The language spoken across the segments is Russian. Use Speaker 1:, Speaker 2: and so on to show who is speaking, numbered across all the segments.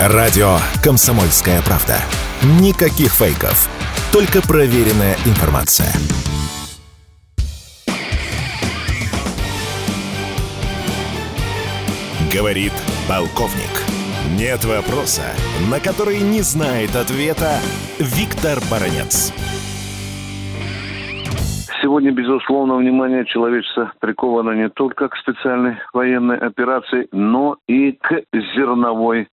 Speaker 1: Радио «Комсомольская правда». Никаких фейков. Только проверенная информация. Говорит полковник. Нет вопроса, на который не знает ответа Виктор Баранец.
Speaker 2: Сегодня, безусловно, внимание человечества приковано не только к специальной военной операции, но и к зерновой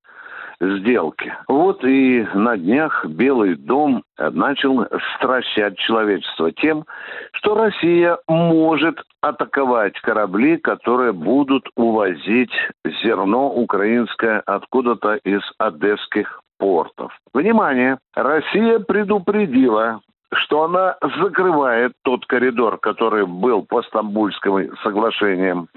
Speaker 2: сделки. Вот и на днях Белый дом начал стращать человечество тем, что Россия может атаковать корабли, которые будут увозить зерно украинское откуда-то из одесских портов. Внимание! Россия предупредила что она закрывает тот коридор, который был по Стамбульскому соглашениям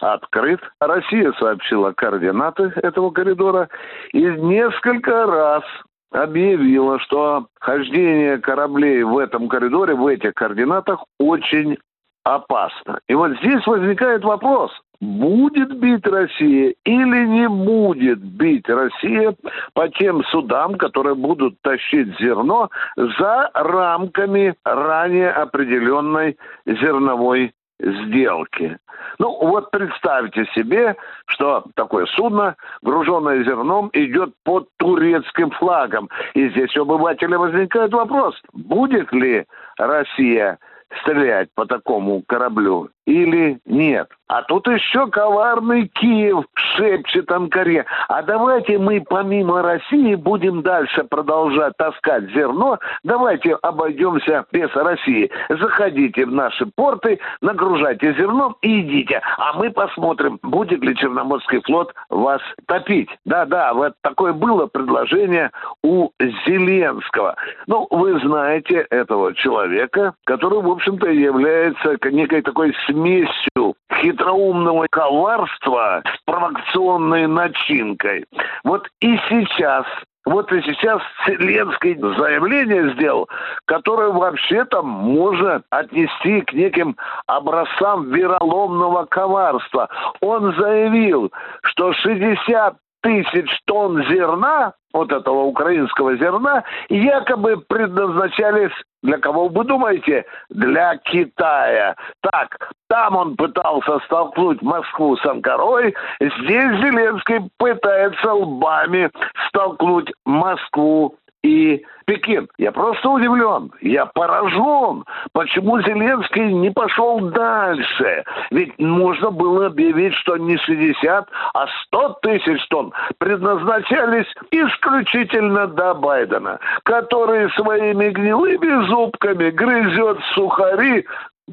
Speaker 2: открыт. Россия сообщила координаты этого коридора и несколько раз объявила, что хождение кораблей в этом коридоре, в этих координатах очень опасно. И вот здесь возникает вопрос, будет бить Россия или не будет бить Россия по тем судам, которые будут тащить зерно за рамками ранее определенной зерновой сделки. Ну, вот представьте себе, что такое судно, груженное зерном, идет под турецким флагом. И здесь у обывателя возникает вопрос, будет ли Россия стрелять по такому кораблю или нет. А тут еще коварный Киев шепчет Анкаре. А давайте мы помимо России будем дальше продолжать таскать зерно. Давайте обойдемся без России. Заходите в наши порты, нагружайте зерном и идите. А мы посмотрим, будет ли Черноморский флот вас топить. Да-да, вот такое было предложение у Зеленского. Ну, вы знаете этого человека, который, в общем-то, является некой такой смесью хитроумного коварства с провокационной начинкой. Вот и сейчас вот и сейчас Зеленский заявление сделал, которое вообще-то можно отнести к неким образцам вероломного коварства. Он заявил, что 60 тысяч тонн зерна, вот этого украинского зерна, якобы предназначались для кого вы думаете? Для Китая. Так, там он пытался столкнуть Москву с Анкарой, здесь Зеленский пытается лбами столкнуть Москву и Пекин. Я просто удивлен, я поражен, почему Зеленский не пошел дальше. Ведь можно было объявить, что не 60, а 100 тысяч тонн предназначались исключительно до Байдена, который своими гнилыми зубками грызет сухари,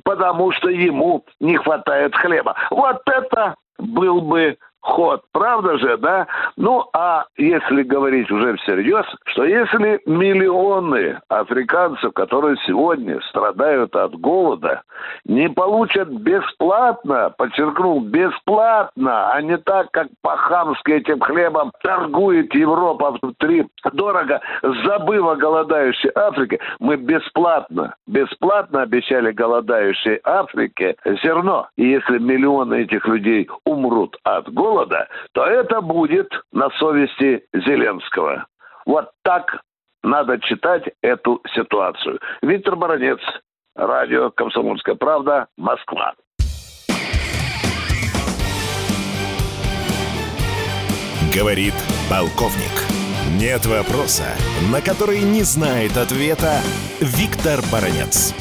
Speaker 2: потому что ему не хватает хлеба. Вот это был бы ход, правда же, да? Ну, а если говорить уже всерьез, что если миллионы африканцев, которые сегодня страдают от голода, не получат бесплатно, подчеркнул, бесплатно, а не так, как по-хамски этим хлебом торгует Европа в три дорого, забыв о голодающей Африке, мы бесплатно, бесплатно обещали голодающей Африке зерно. И если миллионы этих людей умрут от голода, голода, то это будет на совести Зеленского. Вот так надо читать эту ситуацию. Виктор Баранец, радио «Комсомольская правда», Москва.
Speaker 1: Говорит полковник. Нет вопроса, на который не знает ответа Виктор Баранец.